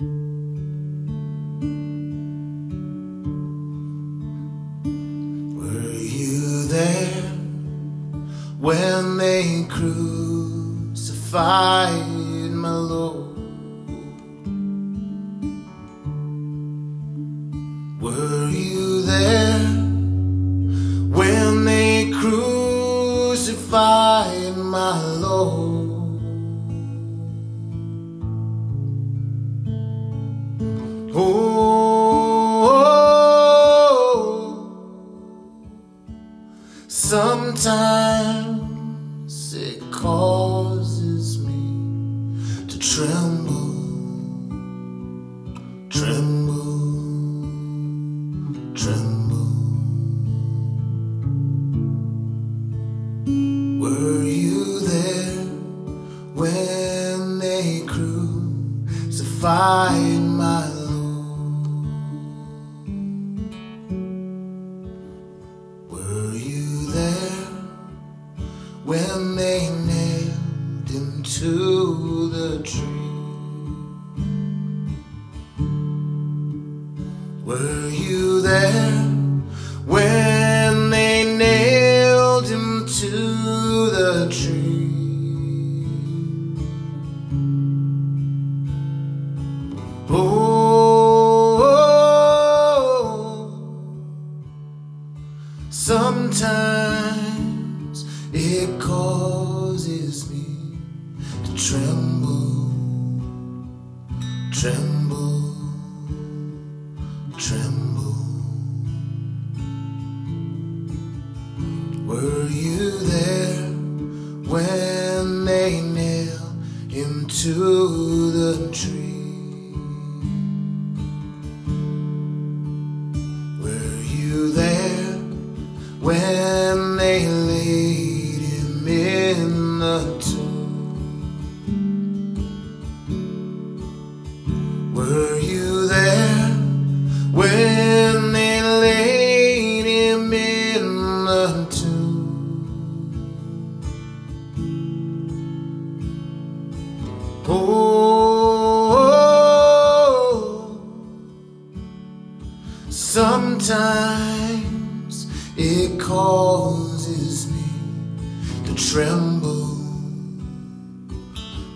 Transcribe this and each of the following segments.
Were you there when they crucified causes me to tremble,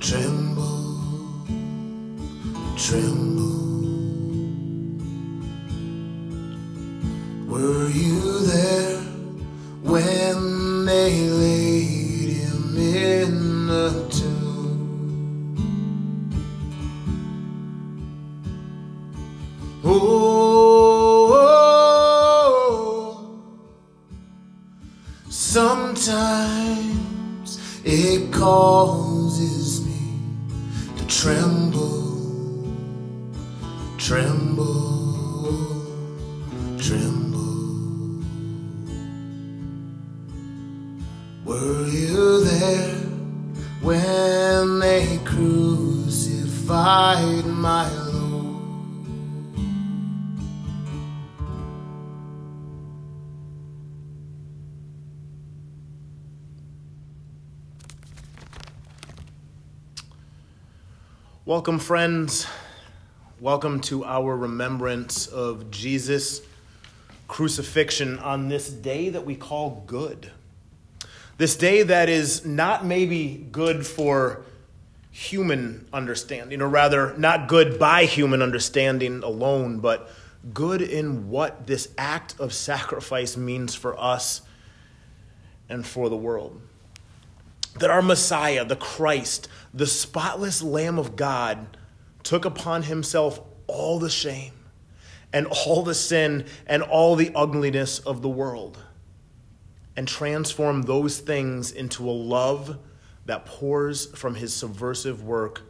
tremble, tremble. Were you there when they crucified my Lord? Welcome, friends. Welcome to our remembrance of Jesus' crucifixion on this day that we call good. This day that is not maybe good for human understanding, or rather, not good by human understanding alone, but good in what this act of sacrifice means for us and for the world. That our Messiah, the Christ, the spotless Lamb of God, took upon himself all the shame and all the sin and all the ugliness of the world and transform those things into a love that pours from his subversive work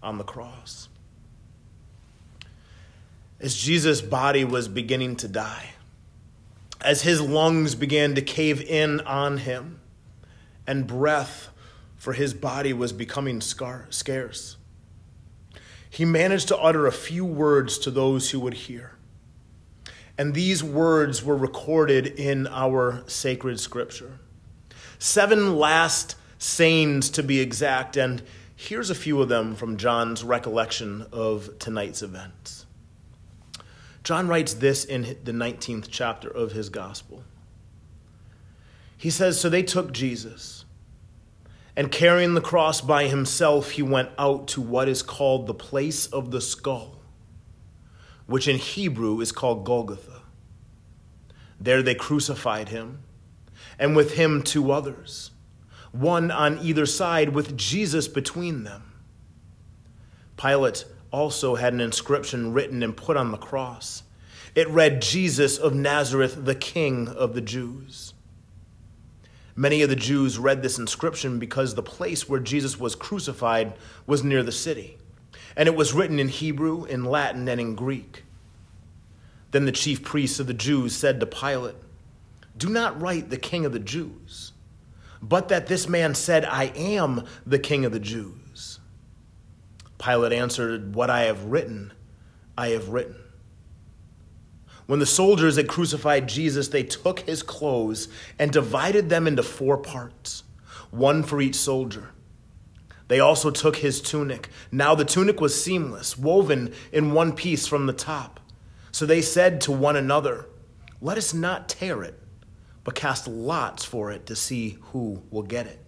on the cross. As Jesus' body was beginning to die, as his lungs began to cave in on him, and breath for his body was becoming scar- scarce, he managed to utter a few words to those who would hear. And these words were recorded in our sacred scripture. Seven last sayings to be exact, and Here's a few of them from John's recollection of tonight's events. John writes this in the 19th chapter of his gospel. He says, So they took Jesus, and carrying the cross by himself, he went out to what is called the place of the skull, which in Hebrew is called Golgotha. There they crucified him, and with him two others, one on either side, with Jesus between them. Pilate also had an inscription written and put on the cross. It read, Jesus of Nazareth, the King of the Jews. Many of the Jews read this inscription because the place where Jesus was crucified was near the city, and it was written in Hebrew, in Latin, and in Greek. Then the chief priests of the Jews said to Pilate, Do not write the King of the Jews, but that this man said, I am the King of the Jews. Pilate answered, What I have written, I have written. When the soldiers had crucified Jesus, they took his clothes and divided them into four parts, one for each soldier. They also took his tunic. Now the tunic was seamless, woven in one piece from the top. So they said to one another, Let us not tear it, but cast lots for it to see who will get it.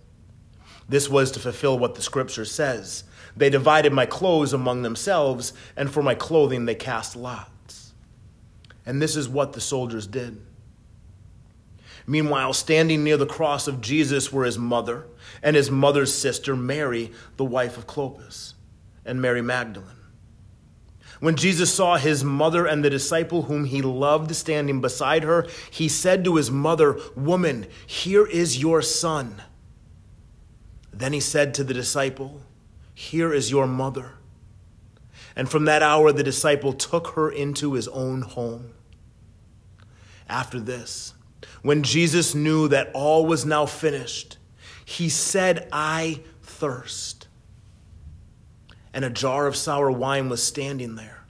This was to fulfill what the scripture says. They divided my clothes among themselves, and for my clothing they cast lots. And this is what the soldiers did. Meanwhile, standing near the cross of Jesus were his mother and his mother's sister, Mary, the wife of Clopas, and Mary Magdalene. When Jesus saw his mother and the disciple whom he loved standing beside her, he said to his mother, Woman, here is your son. Then he said to the disciple, Here is your mother. And from that hour, the disciple took her into his own home. After this, when Jesus knew that all was now finished, he said, I thirst. And a jar of sour wine was standing there.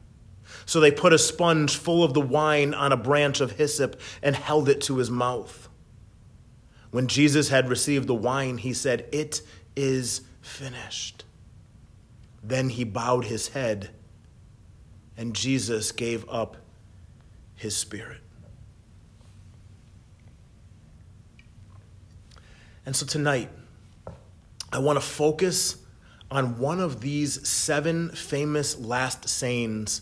So they put a sponge full of the wine on a branch of hyssop and held it to his mouth. When Jesus had received the wine, he said, It is finished. Then he bowed his head, and Jesus gave up his spirit. And so tonight, I want to focus on one of these seven famous last sayings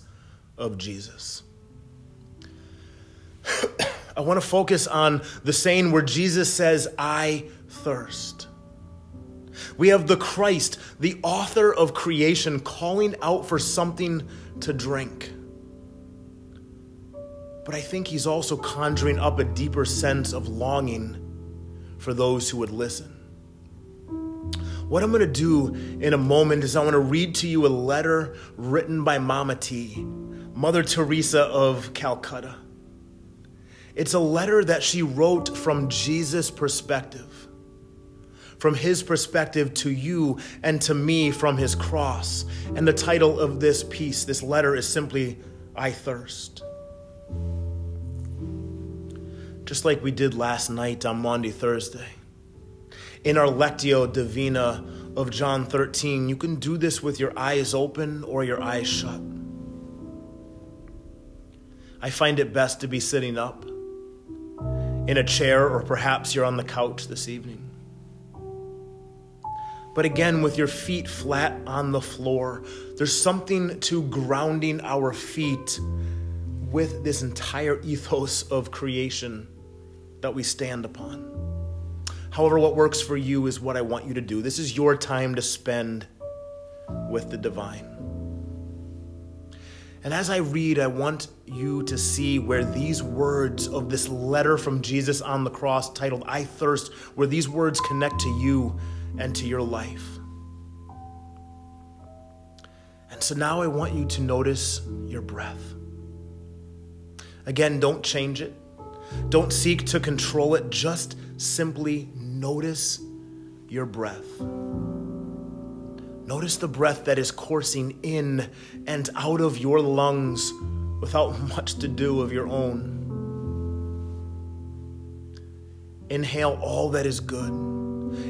of Jesus. I want to focus on the saying where Jesus says, I thirst. We have the Christ, the author of creation, calling out for something to drink. But I think he's also conjuring up a deeper sense of longing for those who would listen. What I'm going to do in a moment is I want to read to you a letter written by Mama T, Mother Teresa of Calcutta. It's a letter that she wrote from Jesus' perspective, from his perspective to you and to me from his cross. And the title of this piece, this letter, is simply I Thirst just like we did last night on Maundy Thursday. In our Lectio Divina of John 13, you can do this with your eyes open or your eyes shut. I find it best to be sitting up in a chair, or perhaps you're on the couch this evening. But again, with your feet flat on the floor, there's something to grounding our feet with this entire ethos of creation that we stand upon. However, what works for you is what I want you to do. This is your time to spend with the divine. And as I read, I want you to see where these words of this letter from Jesus on the cross, titled I Thirst, where these words connect to you and to your life. And so now I want you to notice your breath. Again, don't change it. Don't seek to control it, just simply notice your breath. Notice the breath that is coursing in and out of your lungs without much to do of your own. Inhale all that is good.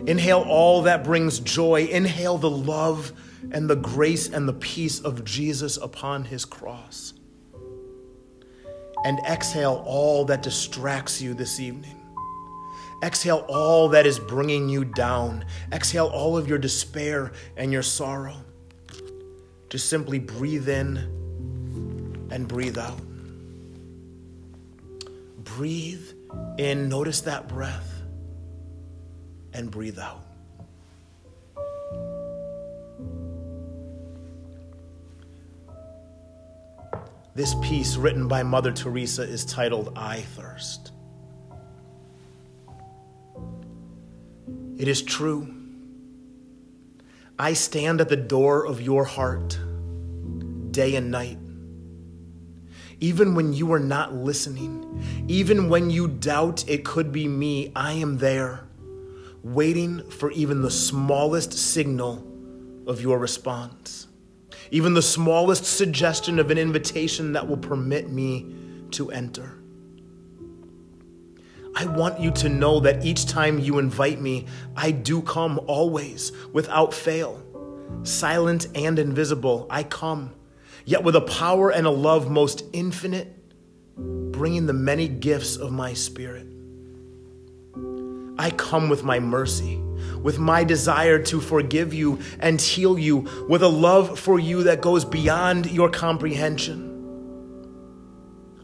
Inhale all that brings joy. Inhale the love and the grace and the peace of Jesus upon his cross. And exhale all that distracts you this evening. Exhale all that is bringing you down. Exhale all of your despair and your sorrow. Just simply breathe in and breathe out. Breathe in, notice that breath, and breathe out. This piece, written by Mother Teresa, is titled I Thirst. It is true. I stand at the door of your heart day and night. Even when you are not listening, even when you doubt it could be me, I am there, waiting for even the smallest signal of your response even the smallest suggestion of an invitation that will permit me to enter. I want you to know that each time you invite me, I do come always, without fail. Silent and invisible, I come, yet with a power and a love most infinite, bringing the many gifts of my spirit. I come with my mercy with my desire to forgive you and heal you, with a love for you that goes beyond your comprehension.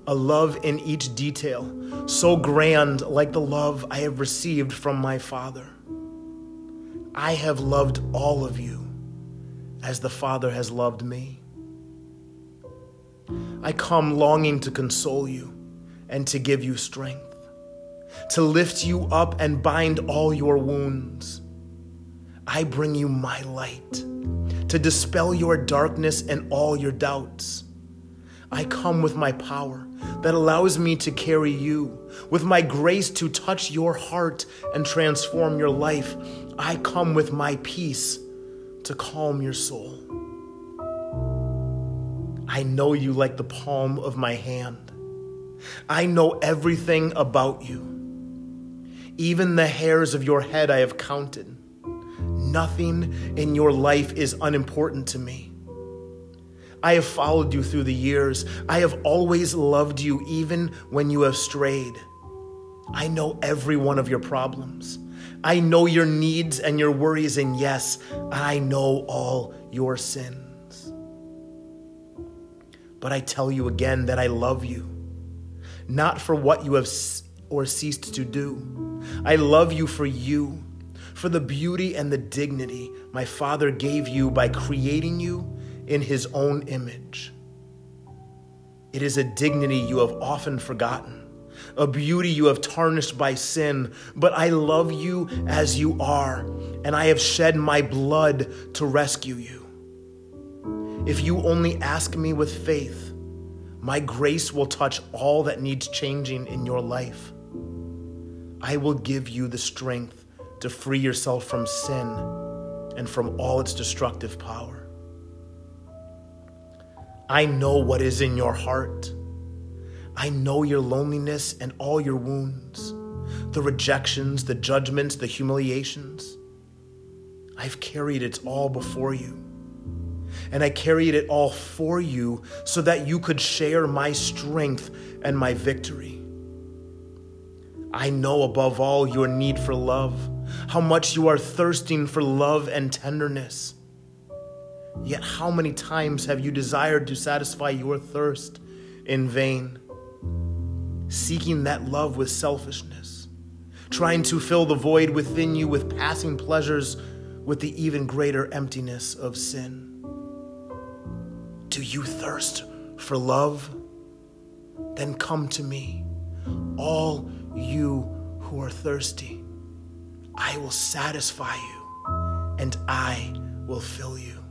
A love in each detail, so grand like the love I have received from my Father. I have loved all of you as the Father has loved me. I come longing to console you and to give you strength to lift you up and bind all your wounds. I bring you my light to dispel your darkness and all your doubts. I come with my power that allows me to carry you, with my grace to touch your heart and transform your life. I come with my peace to calm your soul. I know you like the palm of my hand. I know everything about you. Even the hairs of your head I have counted. Nothing in your life is unimportant to me. I have followed you through the years. I have always loved you, even when you have strayed. I know every one of your problems. I know your needs and your worries, and yes, I know all your sins. But I tell you again that I love you, not for what you have or ceased to do. I love you for you for the beauty and the dignity my Father gave you by creating you in His own image. It is a dignity you have often forgotten, a beauty you have tarnished by sin, but I love you as you are, and I have shed my blood to rescue you. If you only ask me with faith, my grace will touch all that needs changing in your life. I will give you the strength to free yourself from sin and from all its destructive power. I know what is in your heart. I know your loneliness and all your wounds, the rejections, the judgments, the humiliations. I've carried it all before you. And I carried it all for you so that you could share my strength and my victory. I know above all your need for love how much you are thirsting for love and tenderness. Yet, how many times have you desired to satisfy your thirst in vain? Seeking that love with selfishness, trying to fill the void within you with passing pleasures with the even greater emptiness of sin. Do you thirst for love? Then come to me, all you who are thirsty I will satisfy you and I will fill you.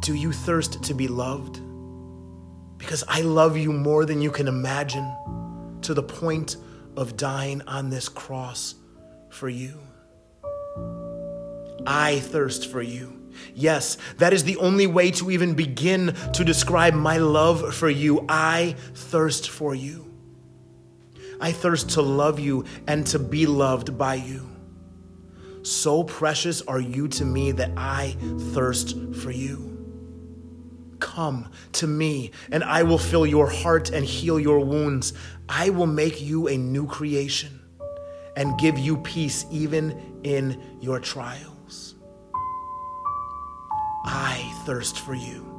Do you thirst to be loved? Because I love you more than you can imagine to the point of dying on this cross for you. I thirst for you. Yes, that is the only way to even begin to describe my love for you. I thirst for you. I thirst to love you and to be loved by you. So precious are you to me that I thirst for you. Come to me, and I will fill your heart and heal your wounds. I will make you a new creation and give you peace even in your trials. I thirst for you.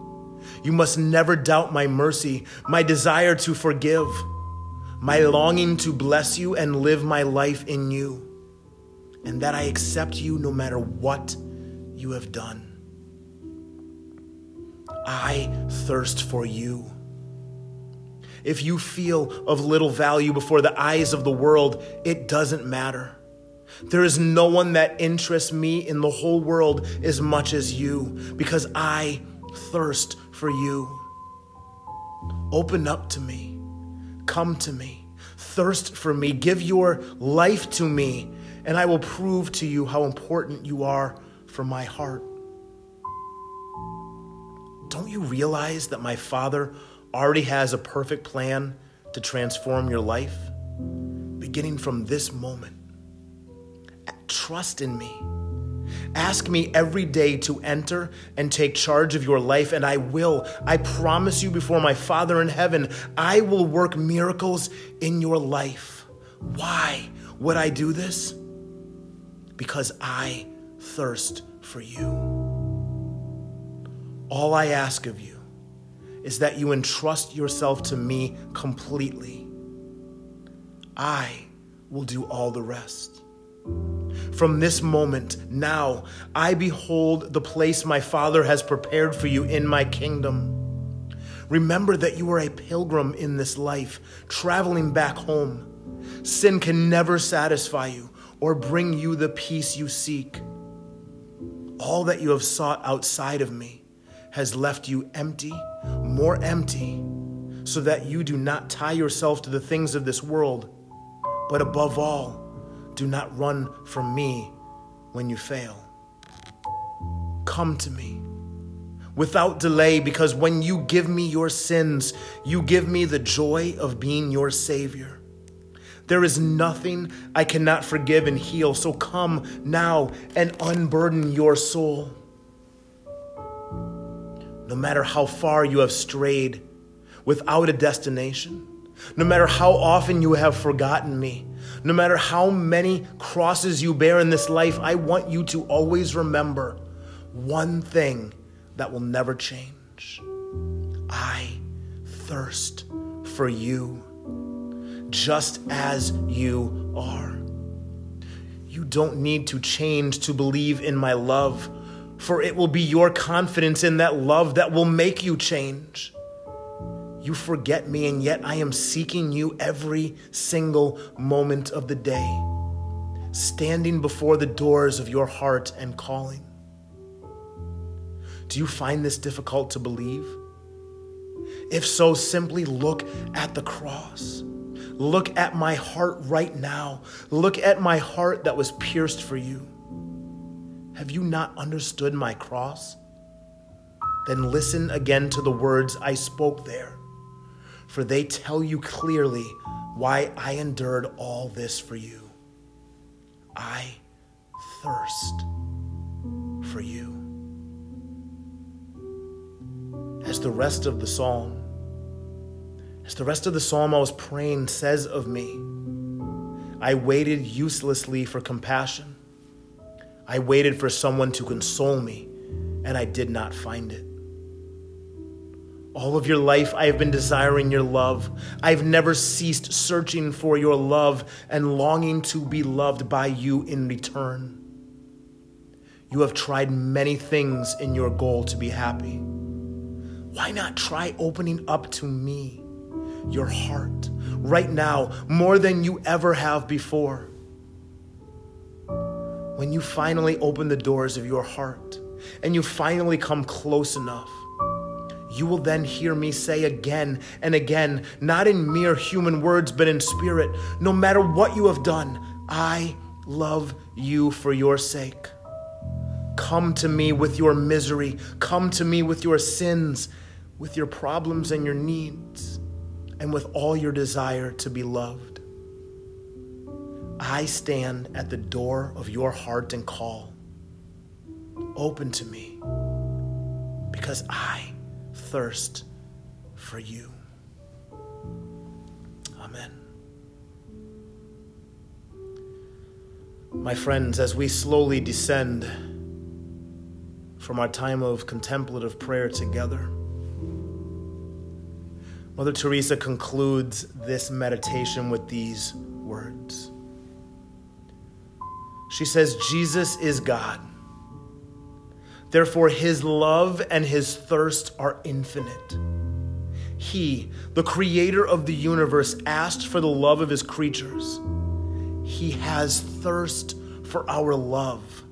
You must never doubt my mercy, my desire to forgive, my longing to bless you and live my life in you, and that I accept you no matter what you have done. I thirst for you. If you feel of little value before the eyes of the world, it doesn't matter. There is no one that interests me in the whole world as much as you because I thirst for you. Open up to me. Come to me. Thirst for me. Give your life to me, and I will prove to you how important you are for my heart. Don't you realize that my Father already has a perfect plan to transform your life? Beginning from this moment, trust in me. Ask me every day to enter and take charge of your life, and I will. I promise you before my Father in heaven, I will work miracles in your life. Why would I do this? Because I thirst for you. All I ask of you is that you entrust yourself to me completely. I will do all the rest. From this moment, now, I behold the place my Father has prepared for you in my kingdom. Remember that you are a pilgrim in this life, traveling back home. Sin can never satisfy you or bring you the peace you seek. All that you have sought outside of me has left you empty, more empty, so that you do not tie yourself to the things of this world, but above all, do not run from me when you fail. Come to me without delay, because when you give me your sins, you give me the joy of being your Savior. There is nothing I cannot forgive and heal, so come now and unburden your soul no matter how far you have strayed without a destination, no matter how often you have forgotten me, no matter how many crosses you bear in this life, I want you to always remember one thing that will never change. I thirst for you, just as you are. You don't need to change to believe in my love for it will be your confidence in that love that will make you change. You forget me, and yet I am seeking you every single moment of the day, standing before the doors of your heart and calling. Do you find this difficult to believe? If so, simply look at the cross. Look at my heart right now. Look at my heart that was pierced for you. Have you not understood my cross? Then listen again to the words I spoke there, for they tell you clearly why I endured all this for you. I thirst for you. As the rest of the psalm, as the rest of the psalm I was praying says of me, I waited uselessly for compassion I waited for someone to console me, and I did not find it. All of your life, I have been desiring your love. I've never ceased searching for your love and longing to be loved by you in return. You have tried many things in your goal to be happy. Why not try opening up to me, your heart, right now, more than you ever have before? when you finally open the doors of your heart and you finally come close enough, you will then hear me say again and again, not in mere human words, but in spirit, no matter what you have done, I love you for your sake. Come to me with your misery, come to me with your sins, with your problems and your needs, and with all your desire to be loved. I stand at the door of your heart and call. Open to me because I thirst for you. Amen. My friends, as we slowly descend from our time of contemplative prayer together, Mother Teresa concludes this meditation with these words. She says, Jesus is God. Therefore, his love and his thirst are infinite. He, the creator of the universe, asked for the love of his creatures. He has thirst for our love.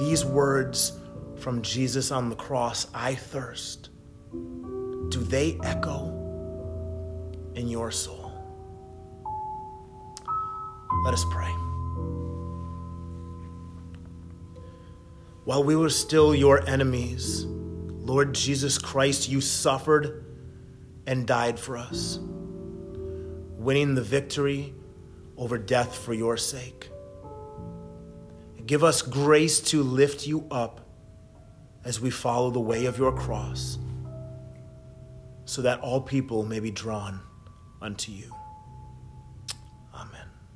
These words from Jesus on the cross, I thirst, do they echo in your soul? Let us pray. While we were still your enemies, Lord Jesus Christ, you suffered and died for us, winning the victory over death for your sake. Give us grace to lift you up as we follow the way of your cross, so that all people may be drawn unto you.